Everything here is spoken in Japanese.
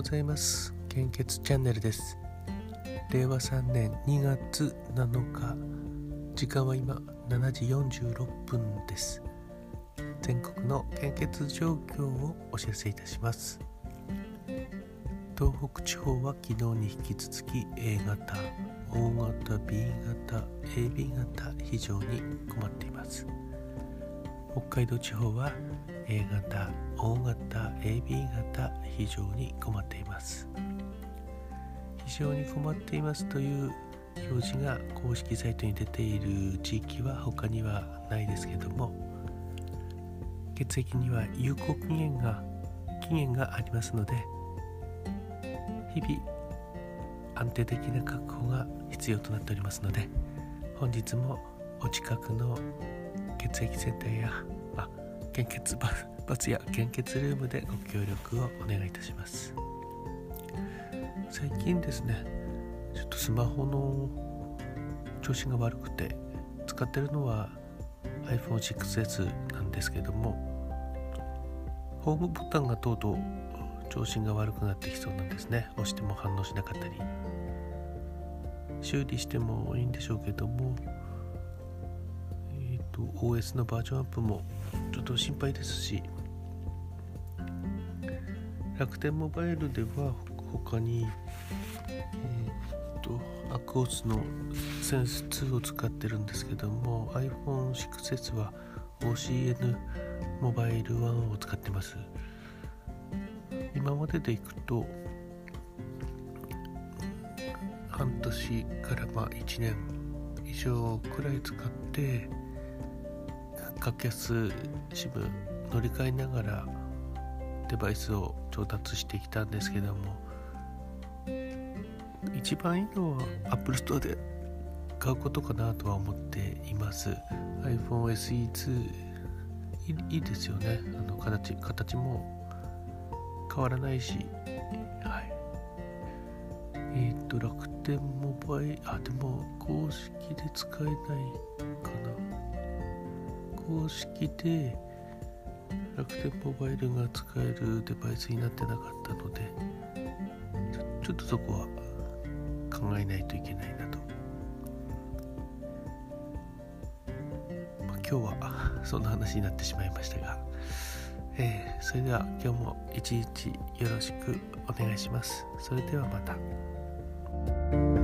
ございます。献血チャンネルです。令和3年2月7日。時間は今7時46分です。全国の献血状況をお知らせいたします。東北地方は昨日に引き続き A 型 O 型 B 型 AB 型非常に困っています。北海道地方は A 型 O 型 AB 型非常に困っています。非常に困っていますという表示が公式サイトに出ている地域は他にはないですけども血液には有効期限が期限がありますので日々安定的な確保が必要となっておりますので本日もお近くの血液センターや献血バツや献血ルームでご協力をお願いいたします。最近ですねちょっとスマホの調子が悪くて使ってるのは iPhone6S なんですけどもホームボタンがとうとう調子が悪くなってきそうなんですね。押しても反応しなかったり。修理してもいいんでしょうけどもえっと OS のバージョンアップもと心配ですし楽天モバイルでは他にえー、とアクオスのセンス2を使ってるんですけども iPhone6S は OCN モバイル1を使ってます。今まででいくと半年からまあ1年以上くらい使って格安 SIM 乗り換えながらデバイスを調達してきたんですけども一番いいのは Apple Store で買うことかなとは思っています。iPhone SE2 いいですよね。あの形形も変わらないしはい。えっ、ー、と楽天モバイルあでも公式で使えないかな。公式で楽天モバイルが使えるデバイスになってなかったのでちょっとそこは考えないといけないなと、まあ、今日は そんな話になってしまいましたが、えー、それでは今日も一日よろしくお願いします。それではまた。